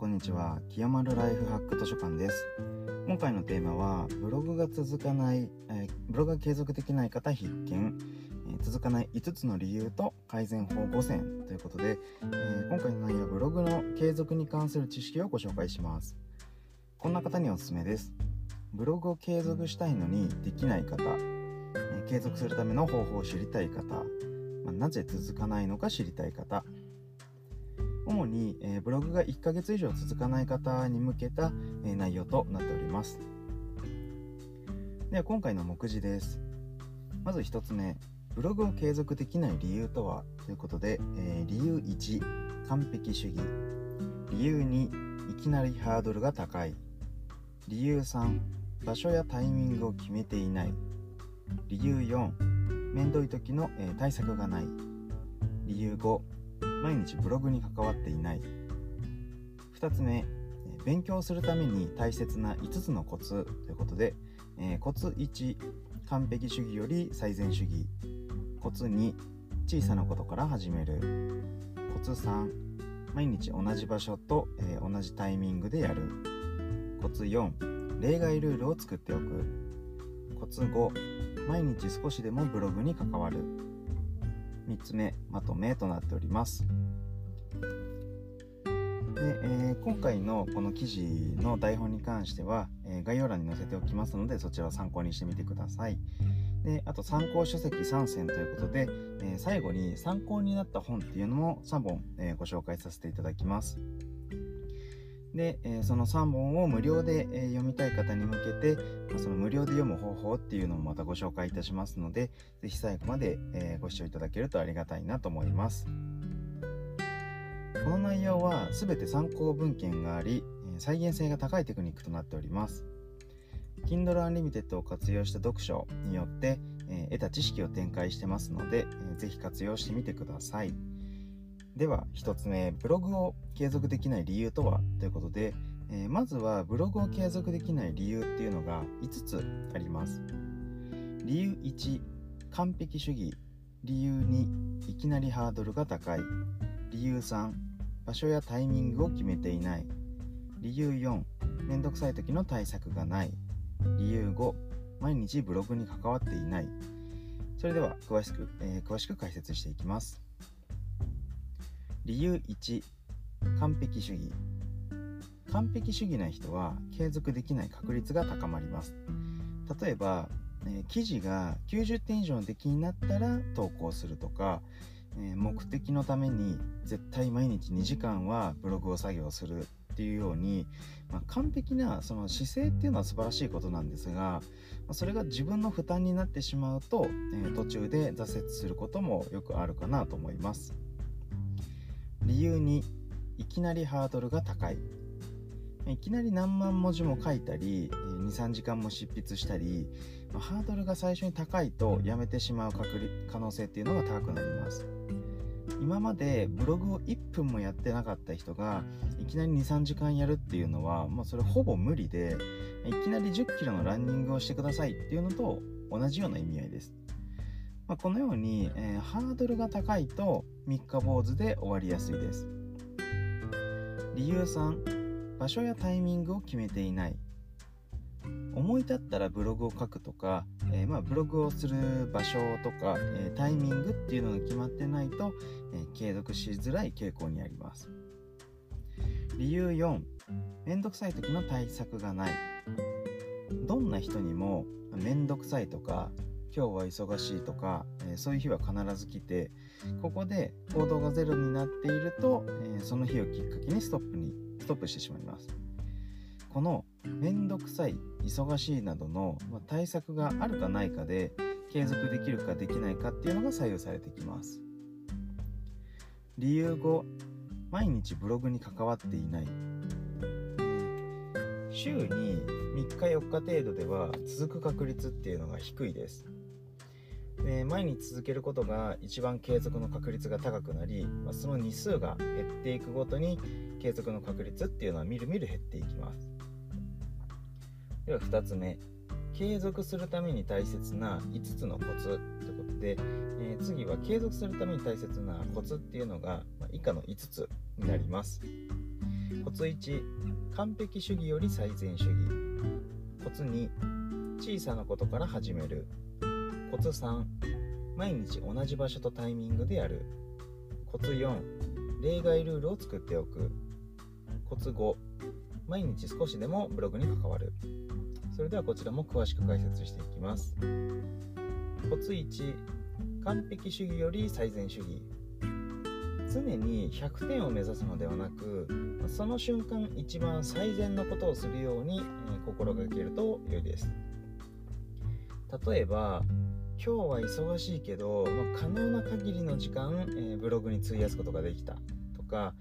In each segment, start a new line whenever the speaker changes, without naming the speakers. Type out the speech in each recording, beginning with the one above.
こんにちは。清丸ライフハック図書館です。今回のテーマはブログが続かない、えー、ブログが継続できない方必見、えー、続かない5つの理由と改善法5選ということで、えー、今回の内容はブログの継続に関する知識をご紹介します。こんな方におすすめです。ブログを継続したいのにできない方、え継続するための方法を知りたい方、まあ、なぜ続かないのか知りたい方主に、えー、ブログが1ヶ月以上続かない方に向けた、えー、内容となっております。では今回の目次です。まず1つ目、ブログを継続できない理由とは？ということで、えー、理由1、完璧主義。理由2、いきなりハードルが高い。理由3、場所やタイミングを決めていない。理由4、めんどい時の、えー、対策がない。理由5、毎日ブログに関わっていない。2つ目勉強するために大切な5つのコツということで、えー、コツ1完璧主義より最善主義。コツ2小さなことから始める。コツ3毎日同じ場所と、えー、同じタイミングでやる。コツ4例外ルールを作っておく。コツ5毎日少しでもブログに関わる。3つ目まとめとなっております。で、えー、今回のこの記事の台本に関しては、えー、概要欄に載せておきますのでそちらを参考にしてみてください。であと参考書籍3選ということで、えー、最後に参考になった本っていうのも3本、えご紹介させていただきます。で、え、その3本を無料で、え、読みたい方に向けて、ま、その無料で読む方法っていうのもまたご紹介いたしますので、ぜひ最後まで、え、ご視聴いただけるとありがたいなと思います。この内容は全て参考文献があり、再現性が高いテクニックとなっております。Kindle Unlimited を活用した読書によって、え得た知識を展開してますので、えー、ぜひ活用してみてください。では1つ目ブログを継続できない理由とは？ということで、えー、まずはブログを継続できない理由っていうのが5つあります。理由1完璧主義。理由2いきなりハードルが高い。理由3場所やタイミングを決めていない。理由4めんどくさい時の対策がない。理由5毎日ブログに関わっていない。それでは詳しく、えー、詳しく解説していきます。理由1完璧主義完璧主義な人は継続できない確率が高まります例えば、えー、記事が90点以上の出来になったら投稿するとか、えー、目的のために絶対毎日2時間はブログを作業するっていうように、まあ、完璧なその姿勢っていうのは素晴らしいことなんですが、ま、それが自分の負担になってしまうと、えー、途中で挫折することもよくあるかなと思います。理由にいきなりハードルが高い。いきなり何万文字も書いたり23時間も執筆したりハードルが最初に高いとやめてしまう可能性っていうのが高くなります。今までブログを1分もやってなかった人がいきなり23時間やるっていうのはもうそれほぼ無理でいきなり1 0キロのランニングをしてくださいっていうのと同じような意味合いです。まあ、このように、えー、ハードルが高いと三日坊主で終わりやすいです。理由3場所やタイミングを決めていない。思い立ったらブログを書くとか、えー、まあブログをする場所とか、えー、タイミングっていうのが決まってないと、えー、継続しづらい傾向にあります。理由4めんどくさい時の対策がない。どんな人にもめんどくさいとか今日は忙しいとか、えー、そういう日は必ず来てここで行動がゼロになっていると、えー、その日をきっかけにストップにストップしてしまいます。このめんどくさい忙しいなどの、まあ、対策があるかないかで継続できるかできないかっていうのが左右されてきます。理由5毎日ブログに関わっていない。週に3日4日程度では続く確率っていうのが低いです。で毎日続けることが一番継続の確率が高くなり、まあ、その日数が減っていくごとに継続の確率っていうのはみるみる減っていきます。では2つ目。継続するために大切な5つのコツということで、えー、次は継続するために大切なコツっていうのが、ま、以下の5つになります。コツ1完璧主義より最善主義。コツ2小さなことから始める。コツ3毎日同じ場所とタイミングでやる。コツ4例外ルールを作っておく。コツ5毎日少しでもブログに関わる。それではこちらも詳しく解説していきます。コツ1完璧主義より最善主義。常に100点を目指すのではなくその瞬間一番最善のことをするように心がけると良いです。例えば今日は忙しいけど、まあ、可能な限りの時間、えー、ブログに費やすことができたとか、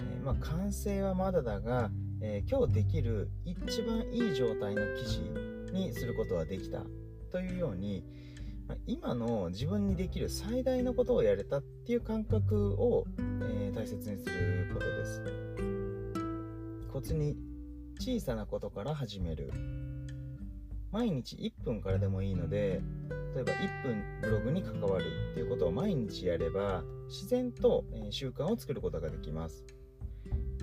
えー、まあ、完成はまだだが、えー、今日できる一番いい状態の記事にすることはできたというように、まあ、今の自分にできる最大のことをやれたっていう感覚を、え大切にすることです。コツに小さなことから始める。毎日1分からでもいいので例えば1分ブログに関わるっていうことを毎日やれば自然と習慣を作ることができます。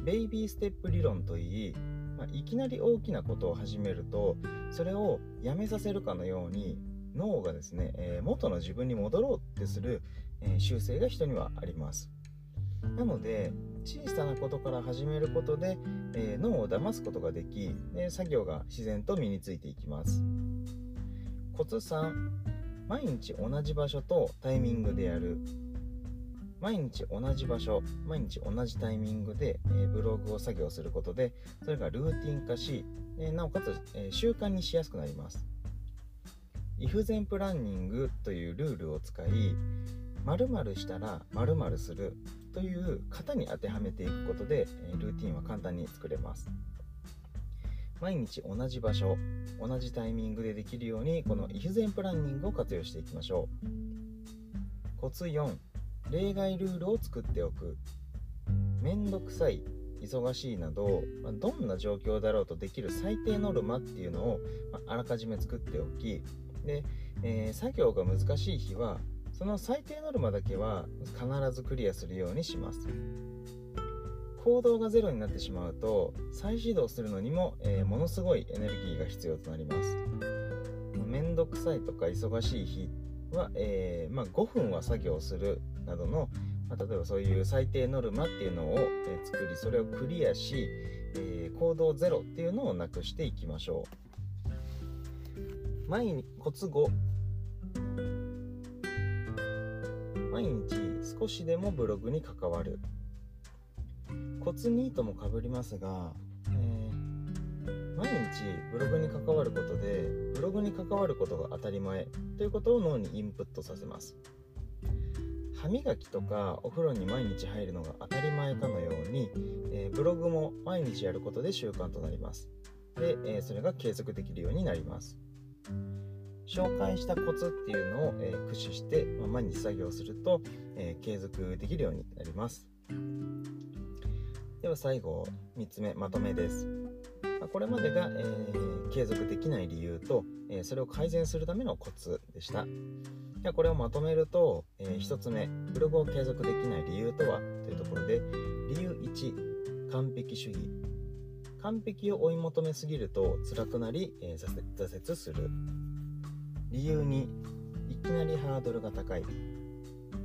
ベイビーステップ理論といい、まあ、いきなり大きなことを始めるとそれをやめさせるかのように脳がですね、え、元の自分に戻ろうってする、えー、習性が人にはあります。なので小さなことから始めることで、えー、脳を騙すことができ、え作業が自然と身についていきます。コツ3毎日同じ場所とタイミングでやる。毎日同じ場所毎日同じタイミングで、えブログを作業することでそれがルーティン化し、えなおかつ、え習慣にしやすくなります。イフゼンプランニングというルールを使い〇〇したら〇〇する。という型に当てはめていくことでルーティンは簡単に作れます。毎日同じ場所同じタイミングでできるようにこのイフゼンプランニングを活用していきましょう。コツ4例外ルールを作っておく。めんどくさい忙しいなど、どんな状況だろうとできる最低ノルマっていうのを、あらかじめ作っておきで、えー、作業が難しい日はその最低ノルマだけは必ずクリアするようにします。行動がゼロになってしまうと再始動するのにも、えー、ものすごいエネルギーが必要となります。めんどくさいとか忙しい日は、えー、まあ、5分は作業するなどの、まあ、例えばそういう最低ノルマっていうのを、えー、作りそれをクリアし、え行動ゼロっていうのをなくしていきましょう。毎日コツ5毎日少しでもブログに関わる。コツ2ともかぶりますが、えー、毎日ブログに関わることでブログに関わることが当たり前ということを脳にインプットさせます。歯磨きとかお風呂に毎日入るのが当たり前かのように、えー、ブログも毎日やることで習慣となります。で、えー、それが継続できるようになります。紹介したコツっていうのを、え、駆使して、ま、毎日作業すると、え、継続できるようになります。では最後3つ目まとめです、ま、これまでが、えー、継続できない理由と、えそれを改善するためのコツでした。ではこれをまとめると、え1つ目ブログを継続できない理由とはというところで理由1完璧主義。完璧を追い求めすぎると辛くなり、え挫折する。理由にいきなりハードルが高い。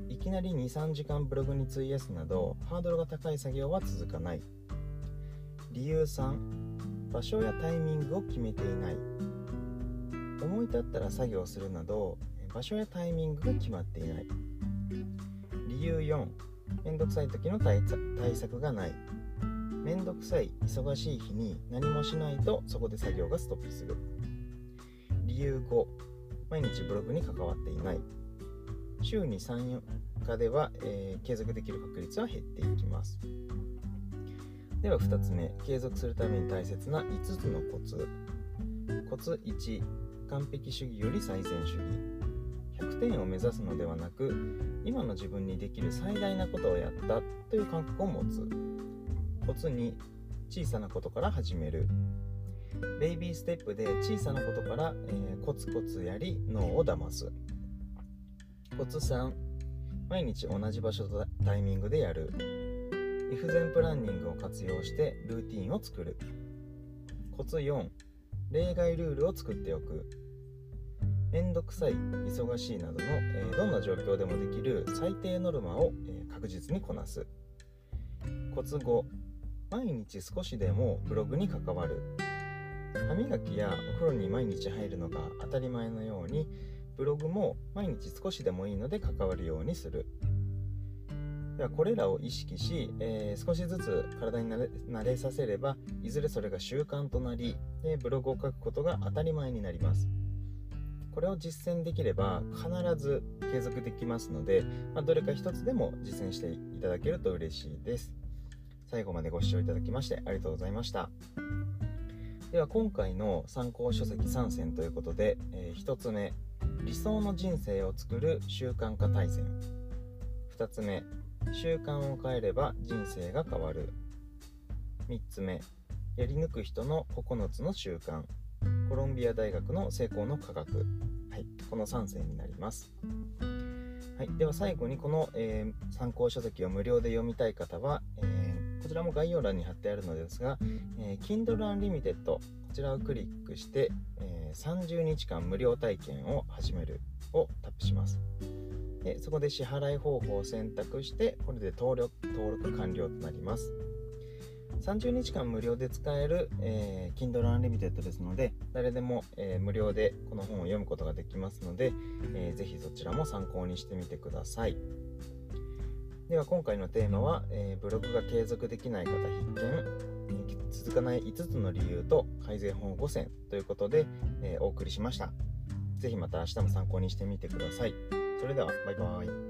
いきなり23時間ブログに費やすなどハードルが高い作業は続かない。理由3場所やタイミングを決めていない。思い立ったら作業するなど場所やタイミングが決まっていない。理由4めんどくさい時の対策がない。めんどくさい忙しい日に何もしないとそこで作業がストップする。理由5毎日ブログに関わっていない。週に34日では、えー、継続できる確率は減っていきます。では2つ目。継続するために大切な5つのコツ。コツ1完璧主義より最善主義。100点を目指すのではなく今の自分にできる最大なことをやった。という感覚を持つ。コツ2小さなことから始める。ベイビーステップで小さなことから、えー、コツコツやり脳を騙す。コツ3毎日同じ場所とタイミングでやる。if 前プランニングを活用してルーティンを作る。コツ4例外ルールを作っておく。めんどくさい忙しいなどの、えー、どんな状況でもできる最低ノルマを、えー、確実にこなす。コツ5毎日少しでもブログに関わる。歯磨きやお風呂に毎日入るのが当たり前のようにブログも毎日少しでもいいので関わるようにする。ではこれらを意識し、えー、少しずつ体に慣れさせればいずれそれが習慣となりでブログを書くことが当たり前になります。これを実践できれば必ず継続できますので、まあ、どれか一つでも実践していただけると嬉しいです。最後までご視聴いただきましてありがとうございました。では今回の参考書籍3選ということで、えー、1つ目理想の人生を作る習慣化対戦。2つ目習慣を変えれば人生が変わる。3つ目やり抜く人の9つの習慣。コロンビア大学の成功の科学、はい、この3選になります、はい、では最後にこの、えー、参考書籍を無料で読みたい方は、こちらも概要欄に貼ってあるのですが、えー、Kindle Unlimited こちらをクリックして、え30日間無料体験を始めるをタップします。でそこで支払い方法を選択してこれで登録登録完了となります。30日間無料で使える、えー、Kindle Unlimited ですので誰でも、えー、無料でこの本を読むことができますので、えー、ぜひそちらも参考にしてみてください。では今回のテーマは、えー、ブログが継続できない方必見続かない5つの理由と改善法5選ということで、えー、お送りしました。ぜひまた明日も参考にしてみてください。それでは、バイバイ。